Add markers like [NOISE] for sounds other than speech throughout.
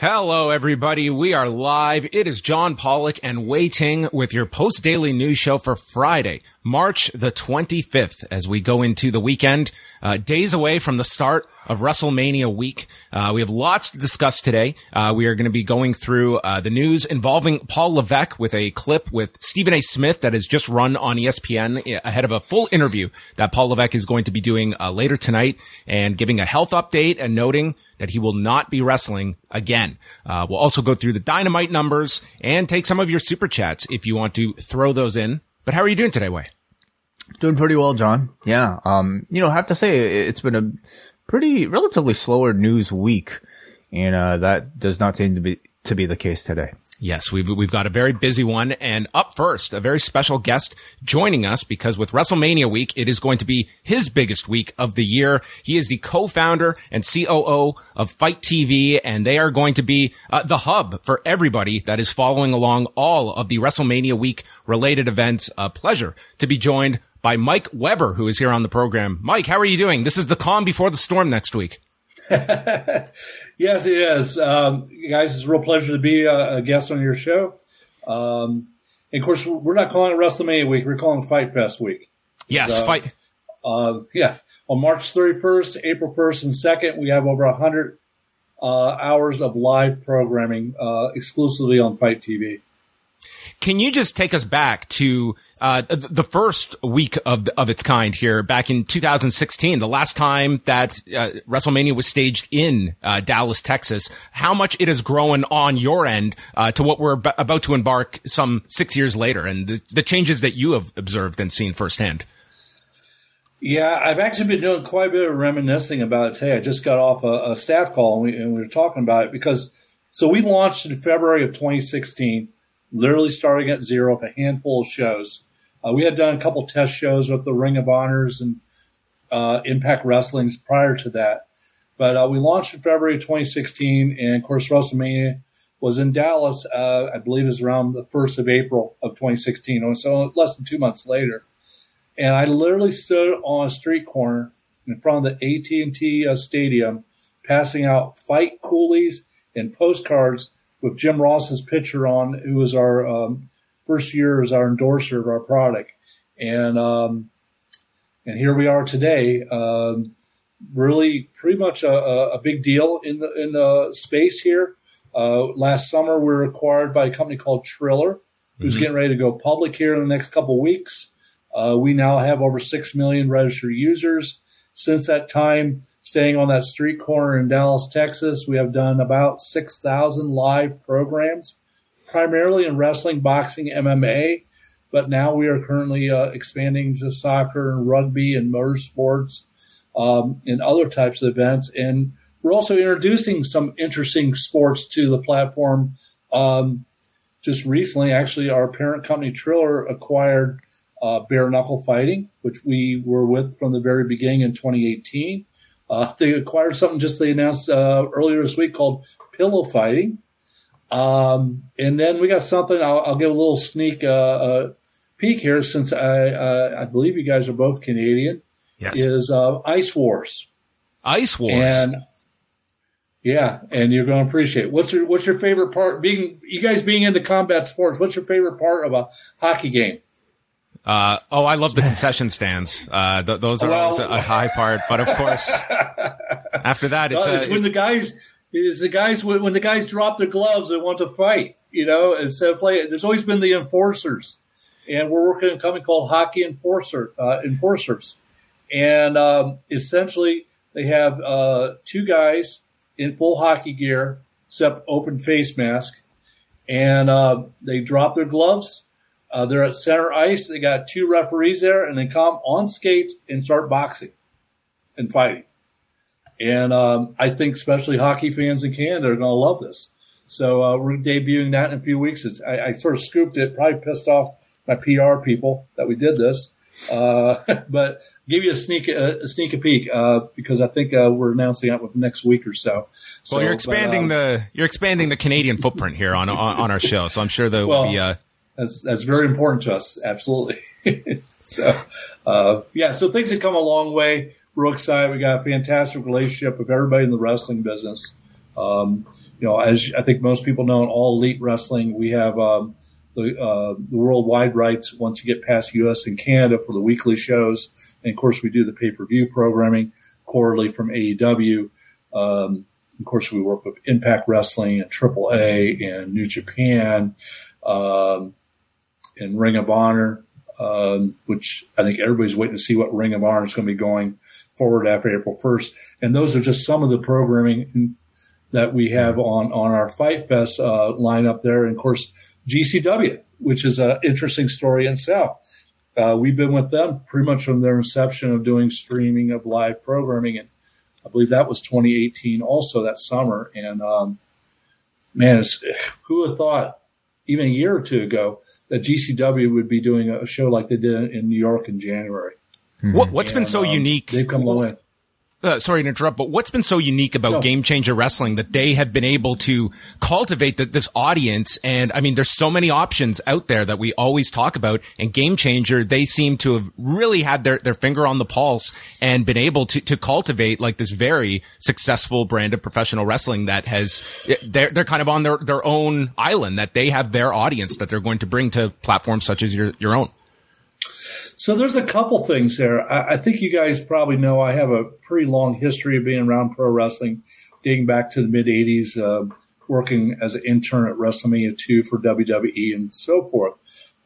Hello, everybody. We are live. It is John Pollock and Wai Ting with your post daily news show for Friday, March the 25th, as we go into the weekend, uh, days away from the start of WrestleMania week. Uh, we have lots to discuss today. Uh, we are going to be going through uh, the news involving Paul Levesque with a clip with Stephen A. Smith that has just run on ESPN ahead of a full interview that Paul Levesque is going to be doing uh, later tonight and giving a health update and noting that he will not be wrestling again. Uh, we'll also go through the dynamite numbers and take some of your super chats if you want to throw those in. But how are you doing today, Wai? Doing pretty well, John. Yeah. Um, you know, I have to say it's been a pretty relatively slower news week, and uh, that does not seem to be to be the case today. Yes, we've, we've got a very busy one. And up first, a very special guest joining us because with WrestleMania week, it is going to be his biggest week of the year. He is the co-founder and COO of FITE TV, and they are going to be uh, the hub for everybody that is following along all of the WrestleMania week related events. A pleasure to be joined by Mike Weber, who is here on the program. Mike, how are you doing? This is the calm before the storm next week. [LAUGHS] yes, it is. Um, guys, it's a real pleasure to be a, a guest on your show. Um, and of course, we're not calling it WrestleMania week. We're calling it Fight Fest week. Yes, fight. Uh, yeah. On March 31st, April 1st, and 2nd, we have over 100 uh, hours of live programming uh, exclusively on FITE TV. Can you just take us back to uh, the first week of of its kind here, back in 2016, the last time that uh, WrestleMania was staged in uh, Dallas, Texas? How much it has grown on your end uh, to what we're about to embark some six years later, and the, the changes that you have observed and seen firsthand. Yeah, I've actually been doing quite a bit of reminiscing about it today. I just got off a, a staff call and we, and we were talking about it because so we launched in February of 2016 literally starting at zero with a handful of shows. Uh, we had done a couple test shows with the Ring of Honors and uh, Impact Wrestling's prior to that. But uh, we launched in February 2016, and of course, WrestleMania was in Dallas, uh, I believe it was around the 1st of April of 2016, so less than two months later. And I literally stood on a street corner in front of the AT&T uh, Stadium, passing out fight coolies and postcards with Jim Ross's picture on, who was our um, first year as our endorser of our product, and um, and here we are today. Um, really, pretty much a, a, big deal in the in the space here. Uh, last summer, we were acquired by a company called Triller, who's mm-hmm. getting ready to go public here in the next couple weeks. Uh, we now have over six million registered users. Since that time, staying on that street corner in Dallas, Texas. We have done about 6,000 live programs, primarily in wrestling, boxing, MMA. But now we are currently uh, expanding to soccer and rugby and motorsports um, and other types of events. And we're also introducing some interesting sports to the platform. Um, just recently, actually, our parent company Triller acquired uh, bare knuckle fighting, which we were with from the very beginning in 2018. Uh, they acquired something just they announced uh, earlier this week called pillow fighting. Um, and then we got something. I'll, I'll give a little sneak uh, uh peek here, since I uh, I believe you guys are both Canadian. Yes, is uh, Ice Wars. Ice Wars. And yeah, and you're going to appreciate. It. What's your What's your favorite part? Being you guys being into combat sports, what's your favorite part of a hockey game? Uh, oh, I love the concession stands. Uh, th- those are well, always a, high part. But of course, [LAUGHS] after that, it's, it's when the guys is the guys when, when, the guys drop their gloves and want to fight. You know, instead of play. There's always been the enforcers, and we're working on a company called Hockey Enforcer uh, Enforcers, and um, essentially they have uh, two guys in full hockey gear, except open face mask, and uh, they drop their gloves uh, they're at center ice. They got two referees there, and they come on skates and start boxing and fighting. And um, I think especially hockey fans in Canada are going to love this. So uh, we're debuting that in a few weeks. I, I, sort of scooped it, probably pissed off my PR people that we did this. Uh, [LAUGHS] but give you a sneak a, a sneak a peek uh, because I think uh, we're announcing that within next week or so. so well, you're expanding but, um, the you're expanding the Canadian footprint here on on, on our show, so I'm sure there well, will be uh, that's that's very important to us. Absolutely. [LAUGHS] so, uh, yeah. So things have come a long way. We're excited. We got a fantastic relationship with everybody in the wrestling business. Um, you know, as I think most people know, in all elite wrestling, we have um, the, uh, the worldwide rights once you get past U.S. and Canada for the weekly shows, and of course we do the pay per view programming quarterly from AEW. Um, of course, we work with Impact Wrestling and AAA and New Japan um, and Ring of Honor, um, which I think everybody's waiting to see what Ring of Honor is going to be going forward after April 1st. And those are just some of the programming that we have on, on our Fight Fest uh, lineup there. And of course, GCW, which is an interesting story in itself. Uh, we've been with them pretty much from their inception of doing streaming of live programming. And I believe that was 2018 also that summer. And um, man, who would have thought even a year or two ago that GCW would be doing a show like they did in New York in January? What, has been so um, unique? They've come a long way uh, sorry to interrupt, but what's been so unique about no. Game Changer Wrestling that they have been able to cultivate the, this audience? And I mean, there's so many options out there that we always talk about. And Game Changer, they seem to have really had their, their finger on the pulse and been able to, to cultivate like this very successful brand of professional wrestling that has, they're, they're kind of on their, their own island that they have their audience that they're going to bring to platforms such as your, your own. So there's a couple things there. I, I, think you guys probably know I have a pretty long history of being around pro wrestling, dating back to the mid '80s, uh, working as an intern at WrestleMania 2 for WWE and so forth.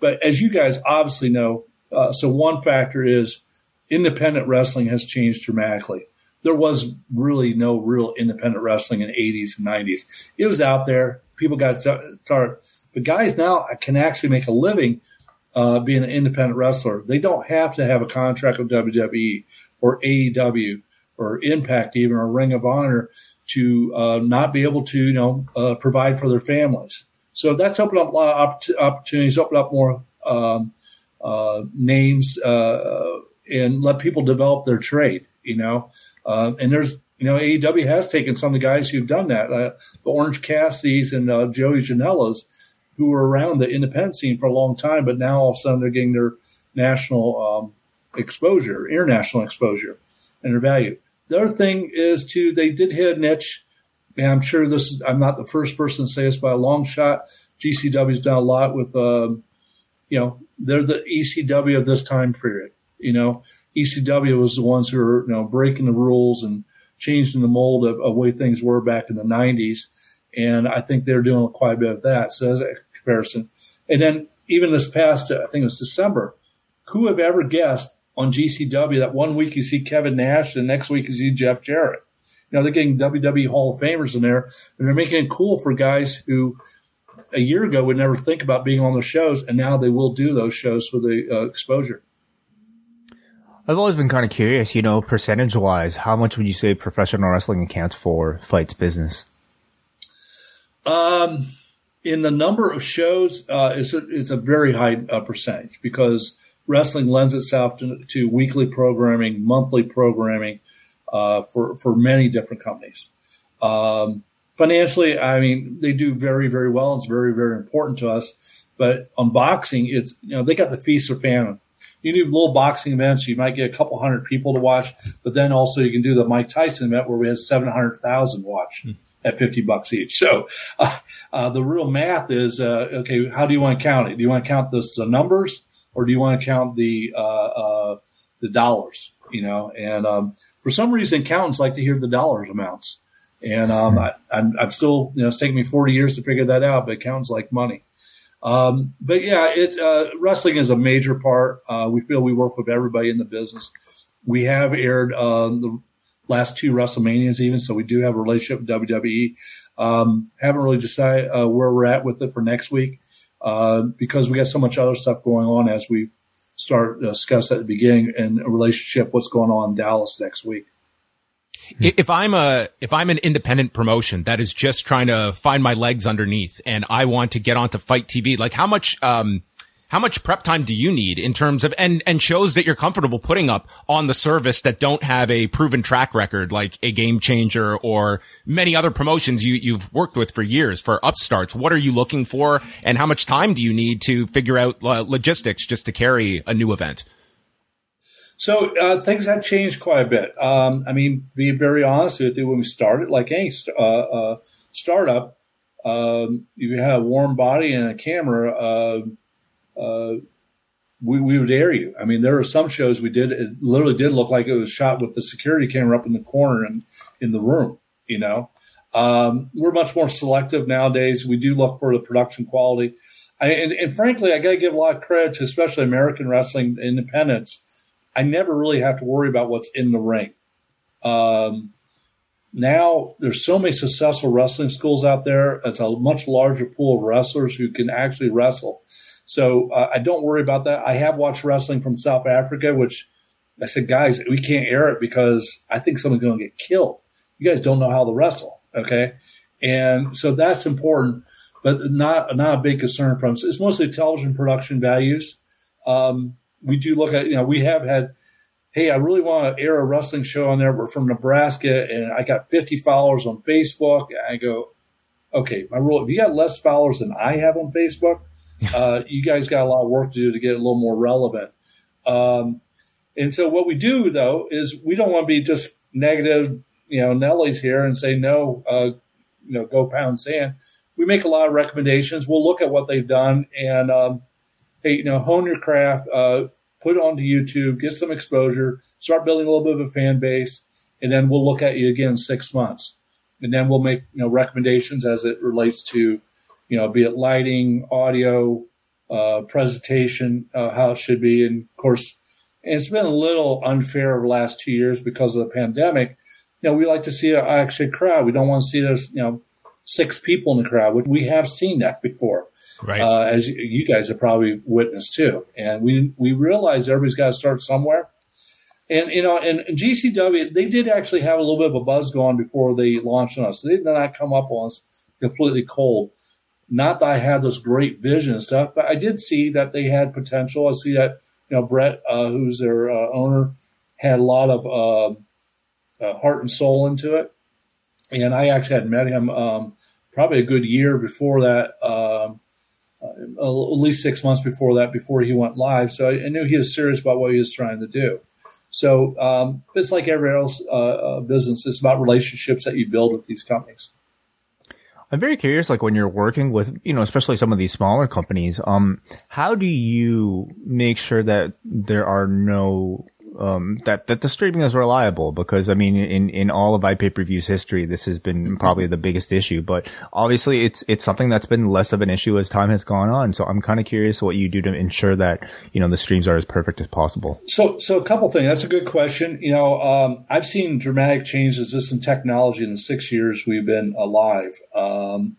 But as you guys obviously know, uh, so one factor is independent wrestling has changed dramatically. There was really no real independent wrestling in the 80s and 90s. It was out there. People got started. But guys now can actually make a living uh, being an independent wrestler. They don't have to have a contract with WWE or AEW or Impact, even or Ring of Honor, to uh, not be able to, you know, uh, provide for their families. So that's opened up a lot of opportunities, opened up more um, uh, names, uh, and let people develop their trade. You know, uh, and there's you know, AEW has taken some of the guys who've done that. The Orange Cassidy's and Joey Janela's who were around the independent scene for a long time, but now all of a sudden they're getting their national um, exposure, international exposure, and their value. The other thing is too, they did hit a niche. And I'm sure this is, I'm not the first person to say this by a long shot. GCW's done a lot with, um, you know, they're the ECW of this time period. You know, ECW was the ones who were, you know, breaking the rules and changing the mold of, of way things were back in the 90s. And I think they're doing quite a bit of that. So as a comparison, and then even this past, I think it was December, who have ever guessed on GCW that one week you see Kevin Nash, and the next week you see Jeff Jarrett. You know, they're getting WWE Hall of Famers in there, and they're making it cool for guys who a year ago would never think about being on those shows, and now they will do those shows for the uh, exposure. I've always been kind of curious, you know, percentage wise, how much would you say professional wrestling accounts for FITE's business? Um, in the number of shows, uh, it's, a, it's a very high uh, percentage because wrestling lends itself to, to weekly programming, monthly programming uh, for for many different companies. Um, financially, I mean, they do very very well. It's very very important to us. But on boxing, it's you know they got the feast or famine. You do little boxing events, you might get a couple hundred people to watch, but then also you can do the Mike Tyson event where we had seven hundred thousand watch. Hmm at 50 bucks each. So uh, uh, the real math is, uh, okay, how do you want to count it? Do you want to count this, the numbers or do you want to count the, uh, uh, the dollars, you know? And, um, for some reason, accountants like to hear the dollars amounts. And, um, I, am I'm still, you know, it's taken me 40 years to figure that out, but accountants like money. Um, but yeah, it, uh, wrestling is a major part. we feel we work with everybody in the business. We have aired, the last two WrestleManias even. So we do have a relationship with WWE. Um, haven't really decided uh, where we're at with it for next week uh, because we got so much other stuff going on as we start uh, discuss at the beginning and a relationship what's going on in Dallas next week. If I'm a if I'm an independent promotion that is just trying to find my legs underneath and I want to get onto FITE TV, like how much um, how much prep time do you need in terms of and and shows that you're comfortable putting up on the service that don't have a proven track record like a game changer or many other promotions you you've worked with for years for upstarts what are you looking for and how much time do you need to figure out uh, logistics just to carry a new event so uh, things have changed quite a bit. Um, I mean, being very honest with you, when we started, like any uh, uh startup, um, you had a warm body and a camera, uh, we, we would air you. I mean, there are some shows we did, it literally did look like it was shot with the security camera up in the corner and in the room, you know. Um, we're much more selective nowadays. We do look for the production quality. I, and, and, frankly, I got to give a lot of credit to especially American wrestling independents. I never really have to worry about what's in the ring. Um, now there's so many successful wrestling schools out there. It's a much larger pool of wrestlers who can actually wrestle. So uh, I don't worry about that. I have watched wrestling from South Africa, which I said, guys, we can't air it because I think someone's going to get killed. You guys don't know how to wrestle, okay? And so that's important, but not not a big concern from us. It's mostly television production values. Um, we do look at, you know, we have had hey, I really want to air a wrestling show on there. We're from Nebraska and I got 50 followers on Facebook. I go, okay, my rule, if you got less followers than I have on Facebook, [LAUGHS] uh, you guys got a lot of work to do to get a little more relevant. Um, and so what we do though is we don't want to be just negative, you know, Nellies here and say, no, uh, you know, go pound sand. We make a lot of recommendations. We'll look at what they've done and, um, hey, you know, hone your craft, uh, put it onto YouTube, get some exposure, start building a little bit of a fan base, and then we'll look at you again in six months. And then we'll make you know recommendations as it relates to, you know, be it lighting, audio, uh, presentation, uh, how it should be. And of course, and it's been a little unfair over the last two years because of the pandemic. You know, we like to see an actual crowd. We don't want to see those, you know, six people in the crowd. We have seen that before right? Uh, as you guys have probably witnessed too. And we we realize everybody's got to start somewhere. And you know, and GCW they did actually have a little bit of a buzz going before they launched on us. They did not come up on us completely cold. Not that I had this great vision and stuff, but I did see that they had potential. I see that you know Brett, uh, who's their uh, owner, had a lot of um, uh, heart and soul into it. And I actually had met him um, probably a good year before that. Um, uh, at least six months before that, before he went live. So I, I, knew he was serious about what he was trying to do. So um, it's like every else uh, uh, business. It's about relationships that you build with these companies. I'm very curious, like when you're working with, you know, especially some of these smaller companies, um, how do you make sure that there are no um, that that the streaming is reliable because I mean in in all of iPay per view's history this has been mm-hmm. probably the biggest issue but obviously it's it's something that's been less of an issue as time has gone on. So I'm kind of curious what you do to ensure that you know the streams are as perfect as possible. So so a couple things. That's a good question. You know um, I've seen dramatic changes just in technology in the six years we've been alive. Um,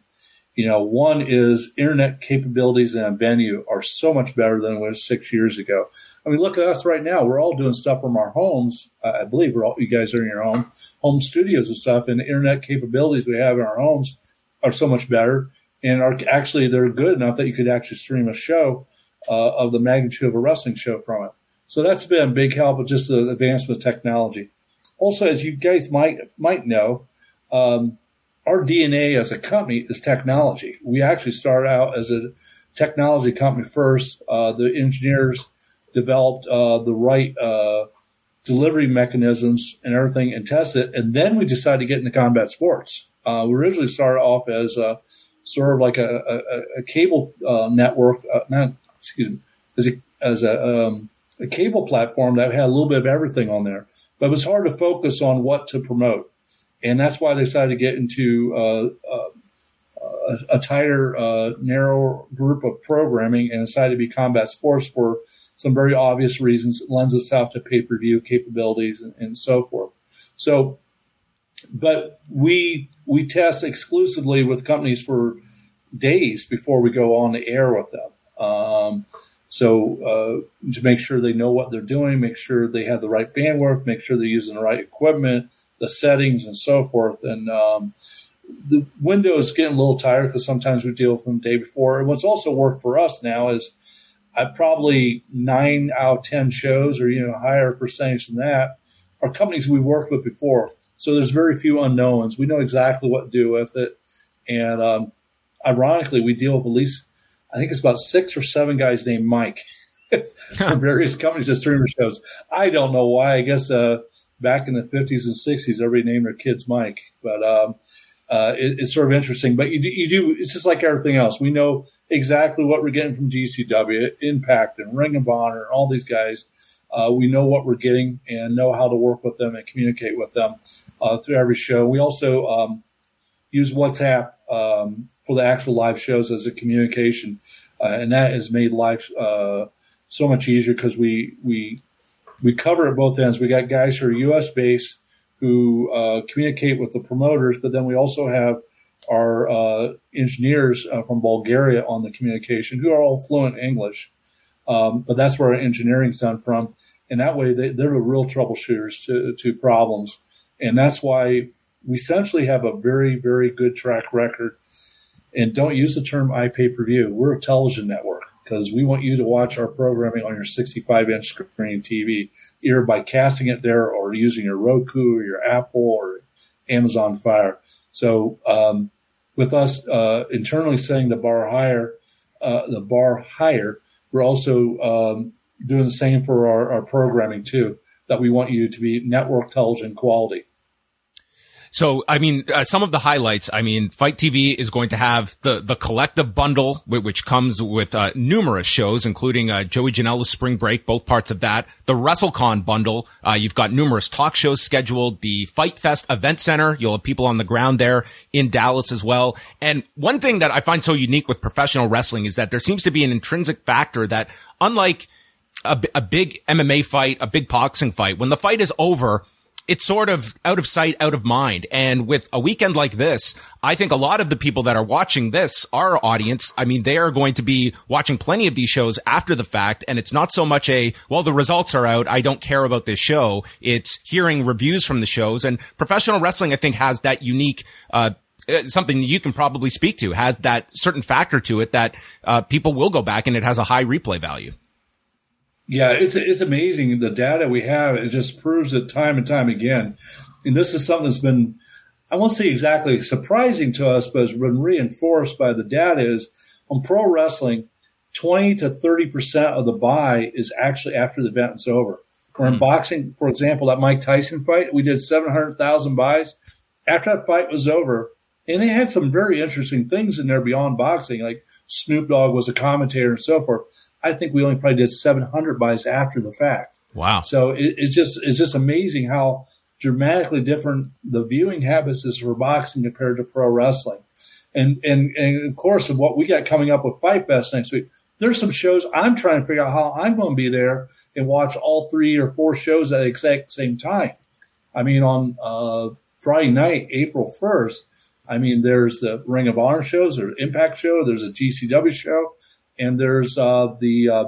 you know, one is internet capabilities and venue are so much better than it was six years ago. I mean, look at us right now. We're all doing stuff from our homes. Uh, I believe we're all, you guys are in your home, home studios and stuff, and the internet capabilities we have in our homes are so much better and are actually they're good enough that you could actually stream a show uh, of the magnitude of a wrestling show from it. So that's been a big help with just the advancement of technology. Also, as you guys might might know, um, our DNA as a company is technology. We actually started out as a technology company first. Uh, the engineers developed uh, the right uh, delivery mechanisms and everything and test it. and then we decided to get into combat sports. Uh, we originally started off as a, sort of like a, a, a cable uh, network, uh, not excuse me, as a, as a, um, a cable platform that had a little bit of everything on there, but it was hard to focus on what to promote and that's why they decided to get into uh, uh, a, a, tighter, uh, narrow group of programming and decided to be combat sports for some very obvious reasons. It lends itself to pay per view capabilities and, and, so forth. So, but we we test exclusively with companies for days before we go on the air with them. Um, so uh, to make sure they know what they're doing, make sure they have the right bandwidth, make sure they're using the right equipment, the settings and so forth. And um, the window is getting a little tired because sometimes we deal with them the day before. And what's also worked for us now is I probably nine out of ten shows, or you know, higher percentage than that, are companies we worked with before. So there's very few unknowns. We know exactly what to do with it. And um, ironically, we deal with at least I think it's about six or seven guys named Mike [LAUGHS] from various companies that streamer shows. I don't know why. I guess uh, back in the 50s and 60s, everybody named their kids Mike. But um, uh, it, it's sort of interesting. But you do, you do, it's just like everything else. We know exactly what we're getting from GCW, Impact, and Ring of Honor, and all these guys. Uh, we know what we're getting and know how to work with them and communicate with them uh, through every show. We also um, use WhatsApp um, for the actual live shows as a communication, uh, and that has made life uh, so much easier because we we we cover at both ends. We got guys who are U.S. based who uh, communicate with the promoters, but then we also have our uh, engineers uh, from Bulgaria on the communication who are all fluent English. Um, but that's where our engineering's done from. And that way they, they're the real troubleshooters to, to problems. And that's why we essentially have a very, very good track record. And don't use the term iPay per view. We're a television network because we want you to watch our programming on your 65 inch screen TV, either by casting it there or using your Roku or your Apple or Amazon Fire. So, um, with us uh, internally setting the bar higher, uh, the bar higher, we're also um, doing the same for our, our programming too. That we want you to be network television quality. So, I mean, uh, some of the highlights. I mean, Fight TV is going to have the the collective bundle, which comes with uh, numerous shows, including uh, Joey Janela's Spring Break, both parts of that. The WrestleCon bundle. Uh, you've got numerous talk shows scheduled. The Fight Fest Event Center. You'll have people on the ground there in Dallas as well. And one thing that I find so unique with professional wrestling is that there seems to be an intrinsic factor that, unlike a, a big MMA fight, a big boxing fight, when the fight is over it's sort of out of sight, out of mind. And with a weekend like this, I think a lot of the people that are watching this, our audience, I mean, they are going to be watching plenty of these shows after the fact. And it's not so much a, well, the results are out. I don't care about this show. It's hearing reviews from the shows and professional wrestling, I think has that unique, uh, uh something you can probably speak to has that certain factor to it that uh, people will go back and it has a high replay value. Yeah, it's it's amazing the data we have. It just proves it time and time again. And this is something that's been, I won't say exactly surprising to us, but has been reinforced by the data. Is on pro wrestling, twenty to thirty percent of the buy is actually after the event is over. Or in mm. boxing, for example, that Mike Tyson fight, we did seven hundred thousand buys after that fight was over. And they had some very interesting things in there beyond boxing, like Snoop Dogg was a commentator and so forth. I think we only probably did 700 buys after the fact. Wow. So it, it's just, it's just amazing how dramatically different the viewing habits is for boxing compared to pro wrestling. And, and, and of course, of what we got coming up with Fight Fest next week, there's some shows I'm trying to figure out how I'm going to be there and watch all three or four shows at the exact same time. I mean, on uh, Friday night, April 1st, I mean, there's the Ring of Honor shows, there's Impact show, there's a GCW show, and there's uh, the uh,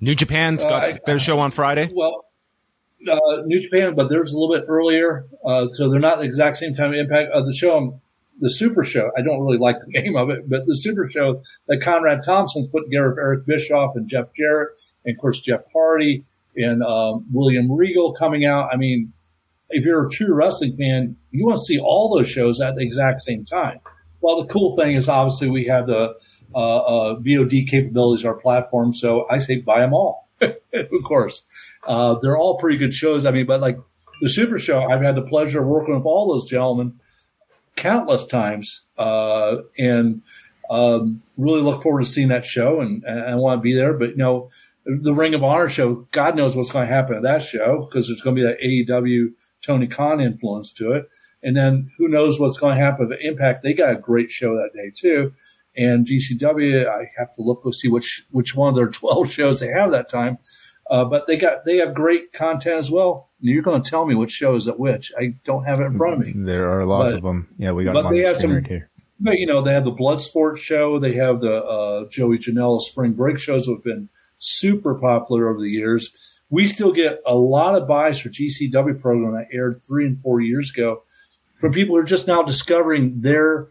New Japan's got uh, their show on Friday. Well, uh, New Japan, but there's a little bit earlier, uh, so they're not the exact same time. Impact uh, the show, the Super Show. I don't really like the [LAUGHS] name of it, but the Super Show that Conrad Thompson's put together with Eric Bischoff and Jeff Jarrett, and of course Jeff Hardy and um, William Regal coming out. I mean, if you're a true wrestling fan, you want to see all those shows at the exact same time. Well, the cool thing is obviously we have the VOD capabilities our platform. So I say buy them all, [LAUGHS] of course. Uh, they're all pretty good shows. I mean, but like the Super Show, I've had the pleasure of working with all those gentlemen countless times, uh, and um, really look forward to seeing that show. And, and I want to be there. But you know, the Ring of Honor show, God knows what's going to happen at that show because there's going to be that AEW Tony Khan influence to it. And then who knows what's going to happen at Impact? They got a great show that day too. And GCW, I have to look to see which which one of their [LAUGHS] twelve shows they have that time. Uh, but they got they have great content as well. You're going to tell me which show is at which. I don't have it in front of me. There are lots but, of them. Yeah, we got. But they have some. Right here. But you know, they have the Blood Sport show. They have the uh, Joey Janela Spring Break shows that have been super popular over the years. We still get a lot of buys for GCW program that aired three and four years ago from people who are just now discovering their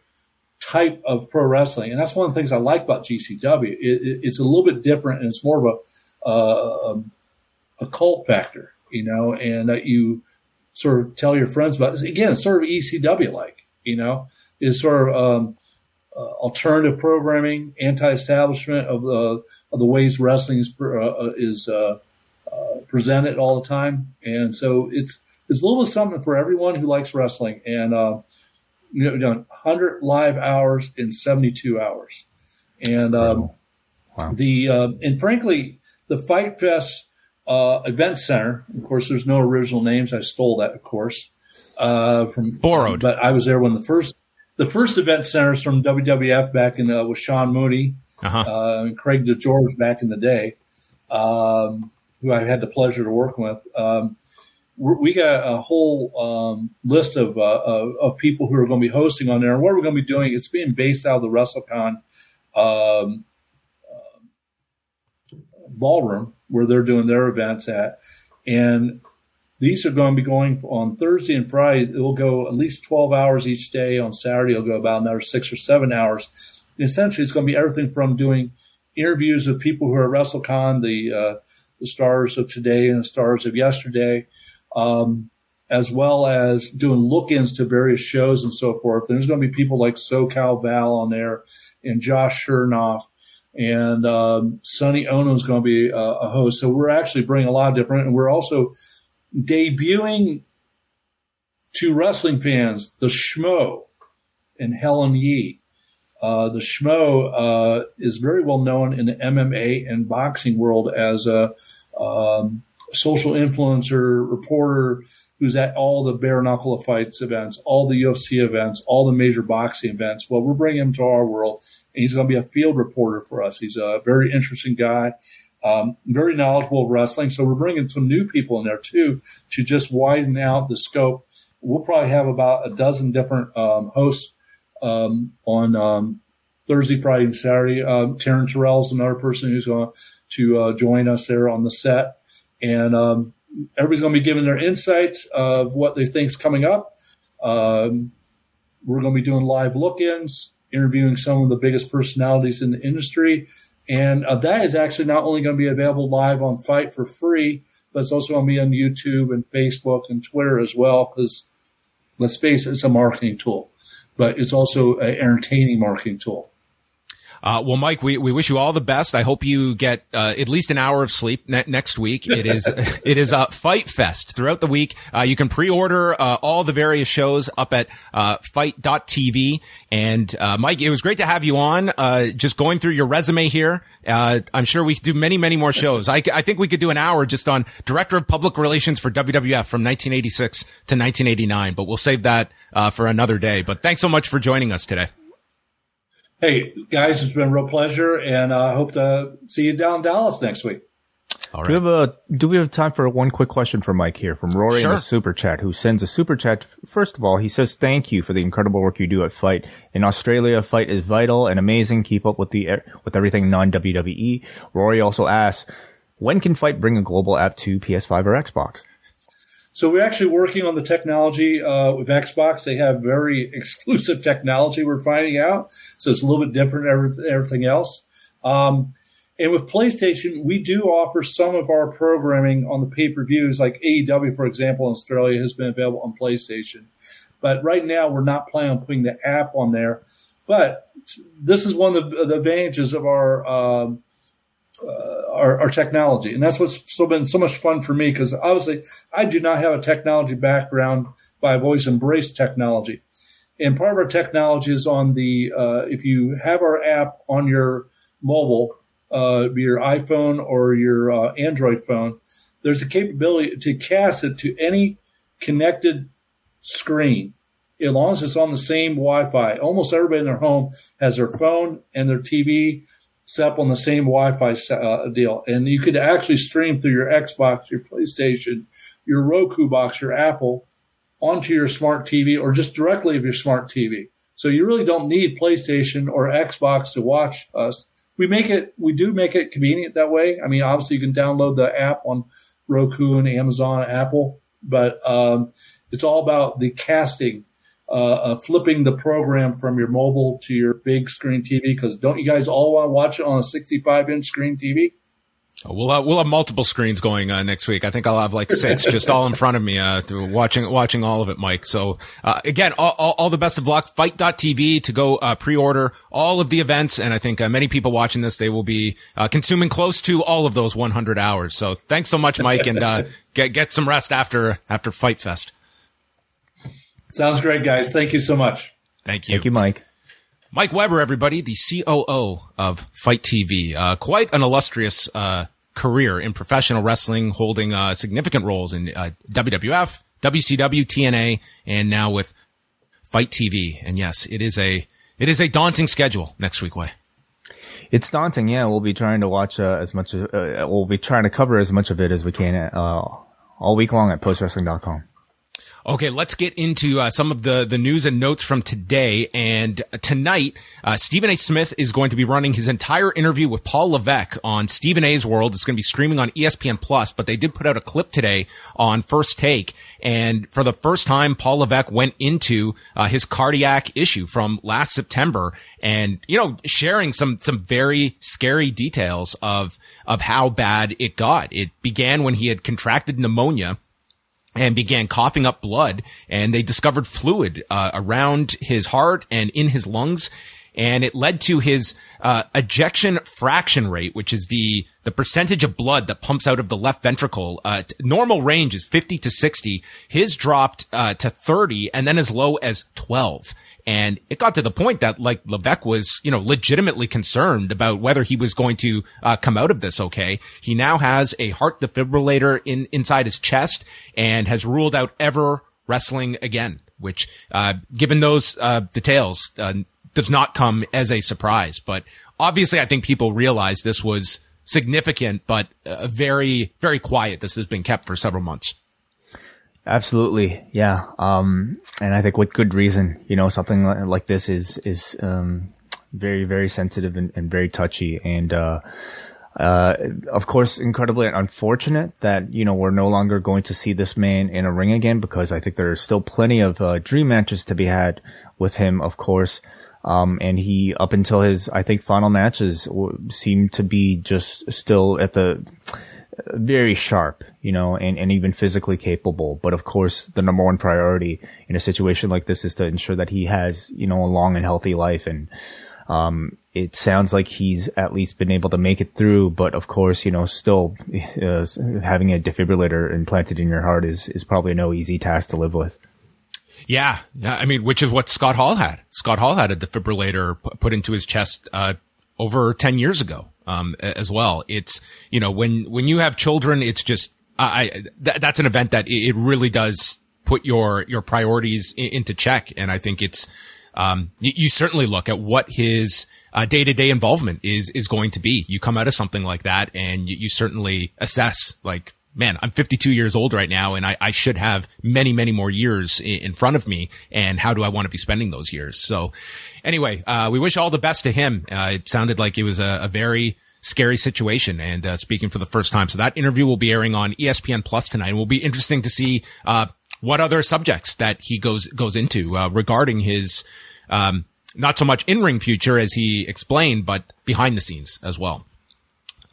type of pro wrestling, and that's one of the things I like about GCW. It, it, it's a little bit different, and it's more of a uh, um, a cult factor, you know, and that you sort of tell your friends about. Again, it's sort of ECW like, you know, is sort of um, uh, alternative programming, anti-establishment of the of the ways wrestling is uh, uh is uh, uh, presented all the time, and so it's it's a little bit something for everyone who likes wrestling, and you know, done 100 live hours in 72 hours. And um, wow. the uh, and frankly, the Fight Fest uh, event center. Of course, there's no original names. I stole that, of course, uh, from borrowed. But I was there when the first the first event centers from WWF back in uh, with Sean Mooney uh-huh. uh, and Craig DeGeorge back in the day, um, who I had the pleasure to work with. Um, we got a whole um, list of, uh, of, of people who are going to be hosting on there. And what we're going to be doing, it's being based out of the WrestleCon um, uh, ballroom where they're doing their events at, and these are going to be going on Thursday and Friday. It will go at least 12 hours each day. On Saturday, it'll go about another six or seven hours. And essentially, it's going to be everything from doing interviews of people who are WrestleCon, the uh, the stars of today and the stars of yesterday, um, as well as doing look-ins to various shows and so forth. There's going to be people like SoCal Val on there, and Josh Chernoff, and um, Sonny Ono is going to be a, a host. So we're actually bringing a lot of different, and we're also debuting to wrestling fans the Schmo and Helen Yee. Uh, the Schmo uh, is very well known in the MMA and boxing world as a um, social influencer, reporter who's at all the bare knuckle fights events, all the UFC events, all the major boxing events. Well, we're bringing him to our world, and he's going to be a field reporter for us. He's a very interesting guy um, very knowledgeable of wrestling. So we're bringing some new people in there too to just widen out the scope. We'll probably have about a dozen different um, hosts um, on um, Thursday, Friday, and Saturday. Um, Taryn Terrell is another person who's going to uh, join us there on the set, and um, everybody's going to be giving their insights of what they think is coming up. Um, we're going to be doing live look-ins, interviewing some of the biggest personalities in the industry and uh, that is actually not only going to be available live on FITE for free, but it's also going to be on YouTube and Facebook and Twitter as well. Because let's face it, it's a marketing tool, but it's also an entertaining marketing tool. Uh, well, Mike, we, we wish you all the best. I hope you get uh, at least an hour of sleep ne- next week. It is [LAUGHS] it is a Fight Fest throughout the week. Uh, you can pre-order uh, all the various shows up at uh, FITE.tv. And uh, Mike, it was great to have you on. just going through your resume here, I'm sure we could do many many more shows. I, I think we could do an hour just on Director of Public Relations for WWF from 1986 to 1989. But we'll save that for another day. But thanks so much for joining us today. Hey, guys, it's been a real pleasure, and I uh, hope to see you down in Dallas next week. All right. Do we have a Do we have time for one quick question for Mike here from Rory sure. in the super chat, who sends a super chat. First of all, he says thank you for the incredible work you do at FITE. in Australia. FITE is vital and amazing. Keep up with the with everything non WWE. Rory also asks, when can FITE bring a global app to PS5 or Xbox? So we're actually working on the technology uh, with Xbox. They have very [LAUGHS] exclusive technology. We're finding out, so it's a little bit different than everything else. Um, and with PlayStation, we do offer some of our programming on the pay per views, like AEW, for example, in Australia has been available on PlayStation. But right now, we're not planning on putting the app on there. But this is one of the, the advantages of our um, uh, our, our, technology. And that's what's so been so much fun for me because obviously I do not have a technology background, but I've always embraced technology. And part of our technology is on the, uh, if you have our app on your mobile, uh, your iPhone or your uh, Android phone, there's a capability to cast it to any connected screen as long as it's on the same Wi-Fi. Almost everybody in their home has their phone and their TV set up on the same Wi-Fi uh, deal, and you could actually stream through your Xbox, your PlayStation, your Roku box, your Apple onto your smart TV, or just directly of your smart TV. So you really don't need PlayStation or Xbox to watch us. We make it, we do make it convenient that way. I mean, obviously you can download the app on Roku and Amazon, Apple, but um, it's all about the casting uh, uh, flipping the program from your mobile to your big screen TV? Because don't you guys all want to watch it on a 65 inch screen TV? We'll have, we'll have multiple screens going uh, next week. I think I'll have like six [LAUGHS] just all in front of me, uh, watching watching all of it, Mike. So uh, again, all, all, all, the best of luck. FITE.tv to go uh, pre-order all of the events, and I think uh, many people watching this they will be uh, consuming close to all of those 100 hours. So thanks so much, Mike, and [LAUGHS] get get some rest after after Fight Fest. Sounds great, guys. Thank you so much. Thank you. Thank you, Mike. Mike Weber, everybody, the COO of FITE TV. Uh, quite an illustrious uh, career in professional wrestling, holding uh, significant roles in uh, WWF, WCW, TNA, and now with FITE TV. And yes, it is a it is a daunting schedule next week. Wai. It's daunting. Yeah, we'll be trying to watch uh, as much. Uh, we'll be trying to cover as much of it as we can all week long at postwrestling.com. Okay, let's get into uh, some of the, the news and notes from today. And tonight, uh, Stephen A. Smith is going to be running his entire interview with Paul Levesque on Stephen A.'s World. It's going to be streaming on ESPN Plus, but they did put out a clip today on First Take. And for the first time, Paul Levesque went into uh, his cardiac issue from last September and, you know, sharing some, some very scary details of, of how bad it got. It began when he had contracted pneumonia and began coughing up blood and they discovered fluid uh, around his heart and in his lungs and it led to his uh, ejection fraction rate which is the the percentage of blood that pumps out of the left ventricle. Uh, normal range is 50 to 60 his dropped uh, to 30 and then as low as 12 and it got to the point that like Levesque was, you know, legitimately concerned about whether he was going to uh, come out of this okay. He now has a heart defibrillator in inside his chest and has ruled out ever wrestling again, which, uh, given those uh, details, uh, does not come as a surprise. But obviously, I think people realize this was significant, but very, very quiet. This has been kept for several months. Absolutely. Yeah. Um, and I think with good reason, you know, something like this is, is, um, very, very sensitive and, and very touchy. And, uh, uh, of course, incredibly unfortunate that, you know, we're no longer going to see this man in a ring again because I think there are still plenty of, uh, dream matches to be had with him, of course. Um, and he, up until his, I think, final matches seemed to be just still at the, very sharp, you know, and, and even physically capable. But of course, the number one priority in a situation like this is to ensure that he has, you know, a long and healthy life. And, um, it sounds like he's at least been able to make it through. But of course, you know, still uh, having a defibrillator implanted in your heart is, is probably no easy task to live with. Yeah. Yeah. I mean, which is what Scott Hall had. Scott Hall had a defibrillator put into his chest, uh, over 10 years ago um, as well. It's, you know, when, when you have children, it's just, I, th- that's an event that it really does put your, your priorities in, into check. And I think it's, um, you, you, certainly look at what his day to day involvement is, is going to be. You come out of something like that and you, you certainly assess like, man, I'm 52 years old right now and I, I should have many, many more years in, front of me. And how do I want to be spending those years? So anyway, uh, we wish all the best to him. Uh, it sounded like it was a, a very scary situation and uh, speaking for the first time. So that interview will be airing on ESPN Plus tonight. It will be interesting to see, uh, what other subjects that he goes, goes into, uh, regarding his, um, not so much in ring future as he explained, but behind the scenes as well.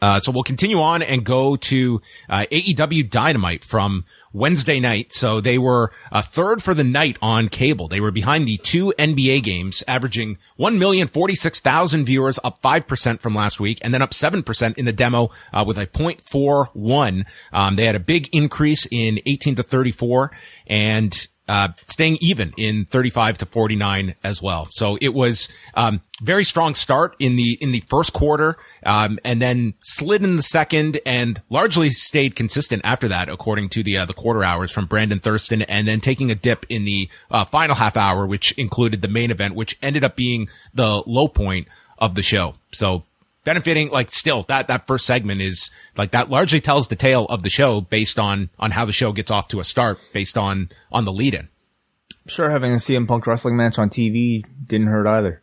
Uh, so we'll continue on and go to uh, AEW Dynamite from Wednesday night. So they were a uh, third for the night on cable. They were behind the two NBA games, averaging 1,046,000 viewers, up 5% from last week, and then up 7% in the demo uh, with a 0.41. Um, they had a big increase in 18 to 34 and uh, staying even in 35 to 49 as well. So it was, um, very strong start in the, in the first quarter, um, and then slid in the second and largely stayed consistent after that, according to the, uh, the quarter hours from Brandon Thurston, and then taking a dip in the, uh, final half hour, which included the main event, which ended up being the low point of the show. So benefiting like still that that first segment is like that largely tells the tale of the show based on on how the show gets off to a start based on on the lead in sure having a CM Punk wrestling match on TV didn't hurt either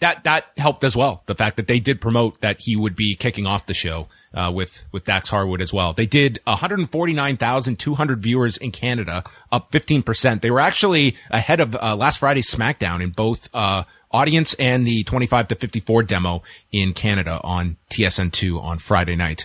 that that helped as well. The fact that they did promote that he would be kicking off the show uh, with with Dax Harwood as well. They did 149,200 viewers in Canada, up 15 percent. They were actually ahead of uh, last Friday's SmackDown in both uh, audience and the 25 to 54 demo in Canada on TSN2 on Friday night.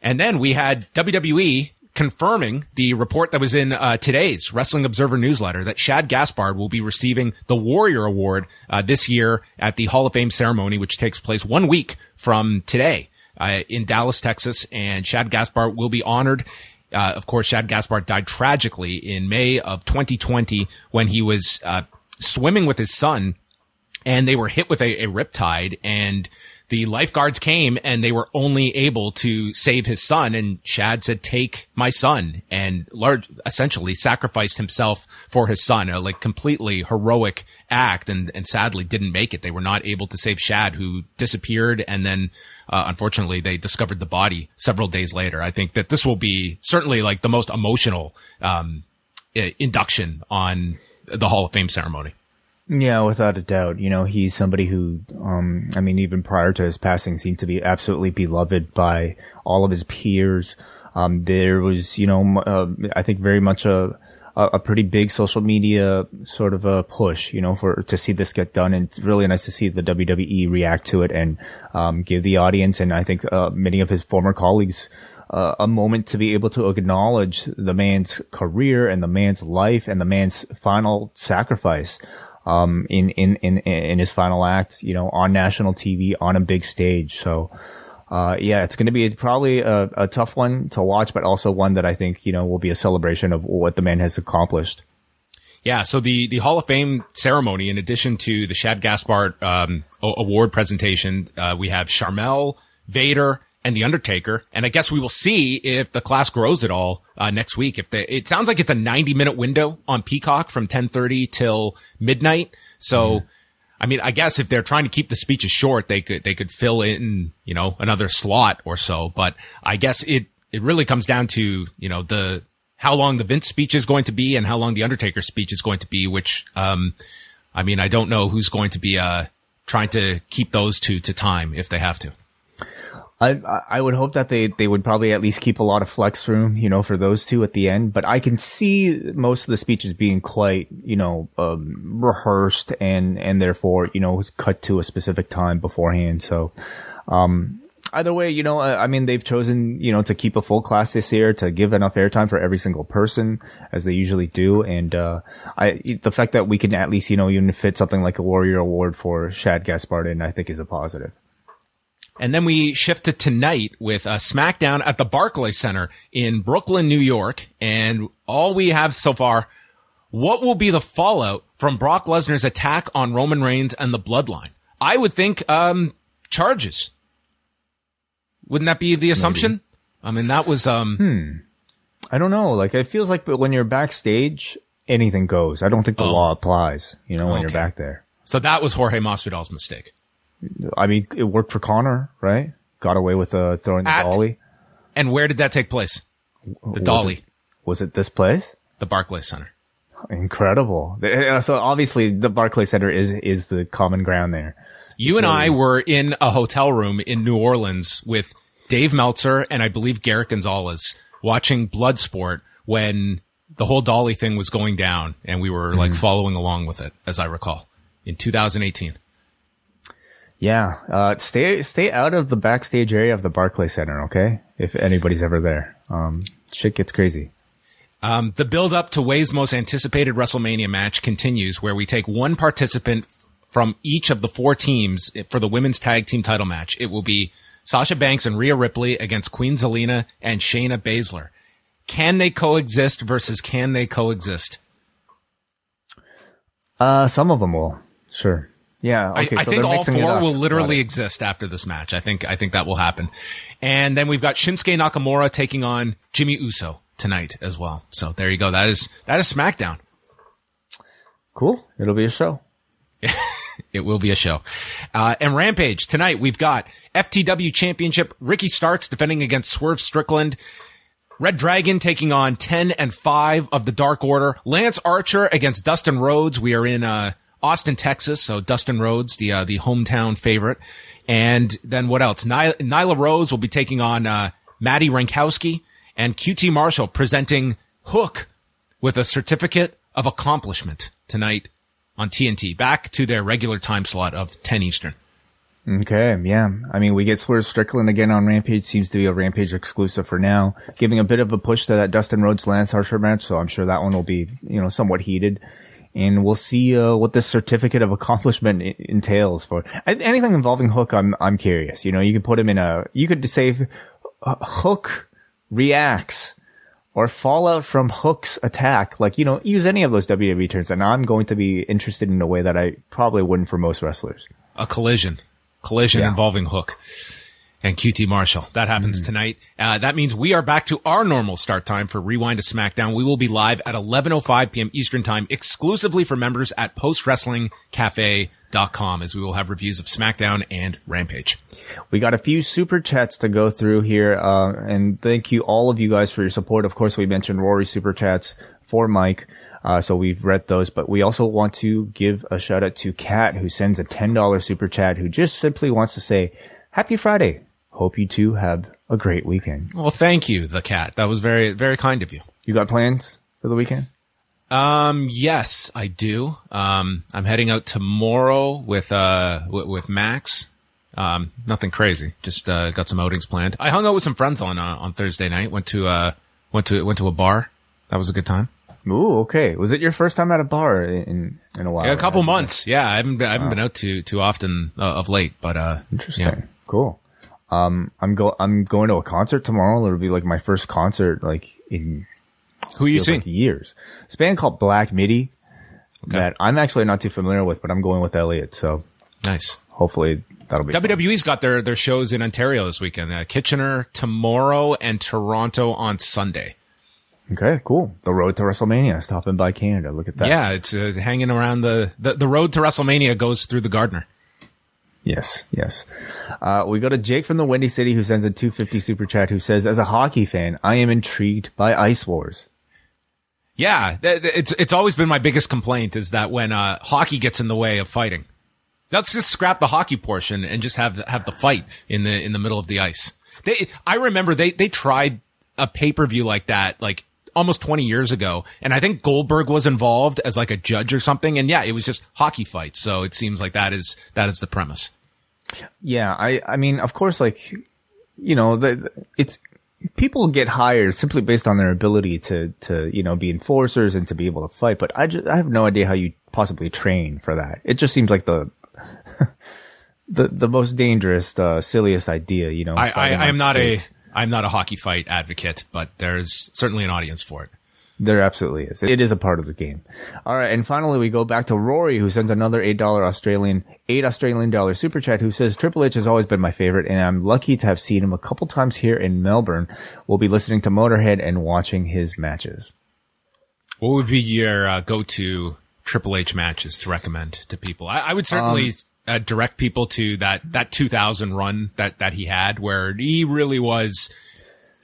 And then we had WWE confirming the report that was in uh, today's Wrestling Observer newsletter that Shad Gaspard will be receiving the Warrior Award uh, this year at the Hall of Fame ceremony, which takes place one week from today uh, in Dallas, Texas. And Shad Gaspard will be honored. Uh, of course, Shad Gaspard died tragically in May of 2020 when he was uh, swimming with his son and they were hit with a, a riptide and the lifeguards came and they were only able to save his son. And Shad said, take my son and large, essentially sacrificed himself for his son, a like completely heroic act and, and sadly didn't make it. They were not able to save Shad who disappeared. And then, uh, unfortunately they discovered the body several days later. I think that this will be certainly like the most emotional, um, induction on the Hall of Fame ceremony. Yeah, without a doubt. You know, he's somebody who, um, I mean, even prior to his passing, seemed to be absolutely beloved by all of his peers. Um, there was, you know, uh, I think very much a, a, pretty big social media sort of a push, you know, for to see this get done. And it's really nice to see the WWE react to it and um, give the audience and I think uh, many of his former colleagues uh, a moment to be able to acknowledge the man's career and the man's life and the man's final sacrifice um, in, in, in, in his final act, you know, on national TV, on a big stage. So, uh, yeah, it's going to be probably a, a tough one to watch, but also one that I think, you know, will be a celebration of what the man has accomplished. Yeah, so the the Hall of Fame ceremony, in addition to the Shad Gaspard um, award presentation, uh, we have Sharmell, Vader, and the Undertaker. And I guess we will see if the class grows at all uh, next week. If the, it sounds like it's a 90 minute window on Peacock from 1030 till midnight. So, mm. I mean, I guess if they're trying to keep the speeches short, they could, they could fill in, you know, another slot or so. But I guess it, it really comes down to, you know, the, how long the Vince speech is going to be and how long the Undertaker speech is going to be, which, um, I mean, I don't know who's going to be, uh, trying to keep those two to time if they have to. I I would hope that they they would probably at least keep a lot of flex room, you know, for those two at the end. But I can see most of the speeches being quite, you know, um, rehearsed and and therefore, you know, cut to a specific time beforehand. So, um, either way, you know, I, mean, they've chosen, you know, to keep a full class this year to give enough airtime for every single person as they usually do. And, uh, I, the fact that we can at least, you know, even fit something like a Warrior Award for Shad Gaspard in, I think is a positive. And then we shift to tonight with a SmackDown at the Barclays Center in Brooklyn, New York. And all we have so far, what will be the fallout from Brock Lesnar's attack on Roman Reigns and the Bloodline? I would think um, charges. Wouldn't that be the assumption? Maybe. I mean, that was um. Hmm. I don't know. Like it feels like but when you're backstage, anything goes. I don't think the oh. law applies. You know, when okay. you're back there. So that was Jorge Masvidal's mistake. I mean, it worked for Conor, right? Got away with uh, throwing the At, dolly. And where did that take place? The was dolly. It, was it this place? The Barclays Center. Incredible. Uh, so obviously the Barclays Center is, is the common ground there. You and I were in a hotel room in New Orleans with Dave Meltzer and I believe Garrett Gonzalez watching Bloodsport when the whole dolly thing was going down and we were like mm-hmm. following along with it, as I recall, in 2018. Yeah, uh, stay stay out of the backstage area of the Barclay Center, okay? If anybody's ever there, um, shit gets crazy. Um, the build up to Wai's most anticipated WrestleMania match continues, where we take one participant from each of the four teams for the women's tag team title match. It will be Sasha Banks and Rhea Ripley against Queen Zelina and Shayna Baszler. Can they coexist versus can they coexist? Uh, some of them will, sure. Yeah, okay, I, I think all four will literally exist after this match. I think I think that will happen. And then we've got Shinsuke Nakamura taking on Jimmy Uso tonight as well. So there you go. That is that is SmackDown. Cool. It'll be a show. [LAUGHS] it will be a show. Uh, and Rampage tonight we've got FTW Championship. Ricky Starks defending against Swerve Strickland. Red Dragon taking on 10 and 5 of the Dark Order. Lance Archer against Dustin Rhodes. We are in, uh, Austin, Texas. So Dustin Rhodes, the uh, the hometown favorite, and then what else? Ny- Nyla Rose will be taking on uh, Madi Wrenkowski, and QT Marshall presenting Hook with a certificate of accomplishment tonight on TNT. Back to their regular time slot of 10 Eastern. Okay, yeah. I mean, we get Swerve Strickland again on Rampage. Seems to be a Rampage exclusive for now, giving a bit of a push to that Dustin Rhodes Lance Archer match. So I'm sure that one will be, you know, somewhat heated and we'll see uh, what this certificate of accomplishment I- entails for anything involving Hook. I'm I'm curious. You know, you could put him in a. You could say uh, Hook reacts or fallout from Hook's attack. Like, you know, use any of those WWE terms and I'm going to be interested in a way that I probably wouldn't for most wrestlers. A collision, collision yeah. involving Hook and QT Marshall. That happens mm-hmm. tonight. Uh, that means we are back to our normal start time for Rewind to SmackDown. We will be live at 11.05 p.m. Eastern time exclusively for members at postwrestlingcafe.com as we will have reviews of SmackDown and Rampage. We got a few super chats to go through here. Uh, and thank you all of you guys for your support. Of course, we mentioned Rory super chats for Mike. Uh, so we've read those, but we also want to give a shout out to Kat who sends a $10 super chat who just simply wants to say, happy Friday. Hope you two have a great weekend. Well, thank you, the cat. That was very, very kind of you. You got plans for the weekend? Um, yes, I do. Um, I'm heading out tomorrow with, uh, with, with Max. Um, nothing crazy. Just, uh, got some outings planned. I hung out with some friends on, uh, on Thursday night. Went to, uh, went to, went to a bar. That was a good time. Ooh, okay. Was it your first time at a bar in, in a while? Yeah, a couple months. Yeah. I haven't been, I haven't wow. been out too, too often uh, of late, but, uh, interesting. Yeah. Cool. Um, I'm go I'm going to a concert tomorrow. It'll be like my first concert like in who are you seeing? Like years. It's a band called Black Midi okay. that I'm actually not too familiar with, but I'm going with Elliot. So nice. Hopefully that'll be. WWE's fun. got their their shows in Ontario this weekend. Uh, Kitchener tomorrow and Toronto on Sunday. Okay, cool. The road to WrestleMania, stopping by Canada. Look at that. Yeah, it's uh, hanging around the, the the road to WrestleMania goes through the Gardiner. Yes, yes. Uh, we go to Jake from the Windy City who sends a 250 super chat who says, as a hockey fan, I am intrigued by Ice Wars. Yeah, it's, it's always been my biggest complaint is that when, uh, hockey gets in the way of fighting, let's just scrap the hockey portion and just have, have the fight in the, in the middle of the ice. They, I remember they, they tried a pay-per-view like that, like almost 20 years ago. And I think Goldberg was involved as like a judge or something. And yeah, it was just hockey fights. So it seems like that is, that is the premise. Yeah. I, I mean, of course, like, you know, the, it's, people get hired simply based on their ability to, to, you know, be enforcers and to be able to fight. But I just, I have no idea how you possibly train for that. It just seems like the, [LAUGHS] the, the most dangerous, uh, silliest idea, you know. I, I, I am not a, I'm not a hockey fight advocate, but there's certainly an audience for it. There absolutely is. It is a part of the game. All right. And finally, we go back to Rory, who sends another $8 Australian, 8 Australian dollar super chat, who says, Triple H has always been my favorite, and I'm lucky to have seen him a couple times here in Melbourne. We'll be listening to Motorhead and watching his matches. What would be your uh, go-to Triple H matches to recommend to people? I, I would certainly um, uh, direct people to that that 2000 run that that he had, where he really was,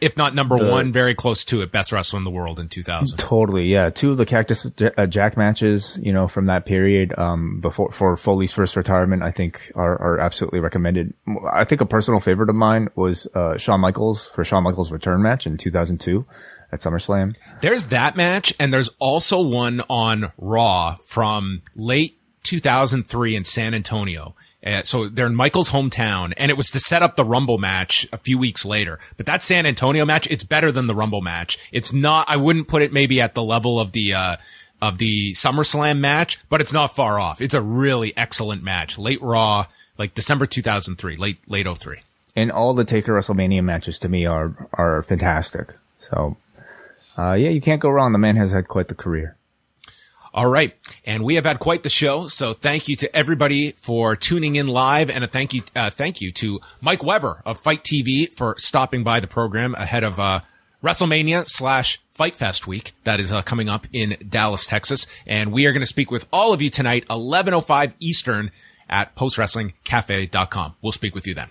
if not number the, one, very close to it, best wrestler in the world in 2000. Totally, yeah. Two of the Cactus uh, Jack matches, you know, from that period, um, before for Foley's first retirement, I think are are absolutely recommended. I think a personal favorite of mine was uh, Shawn Michaels for Shawn Michaels' return match in 2002 at SummerSlam. There's that match, and there's also one on Raw from late 2003 in San Antonio. Uh, so they're in Michaels' hometown and it was to set up the Rumble match a few weeks later. But that San Antonio match, it's better than the Rumble match. It's not, I wouldn't put it maybe at the level of the, uh, of the SummerSlam match, but it's not far off. It's a really excellent match. Late Raw, like December 2003, late, late 03. And all the Taker WrestleMania matches to me are, are fantastic. So, uh, yeah, you can't go wrong. The man has had quite the career. All right. And we have had quite the show. So thank you to everybody for tuning in live and a thank you, uh, thank you to Mike Weber of FITE TV for stopping by the program ahead of, uh, WrestleMania slash Fight Fest week that is uh, coming up in Dallas, Texas. And we are going to speak with all of you tonight, 1105 Eastern at postwrestlingcafe.com. We'll speak with you then.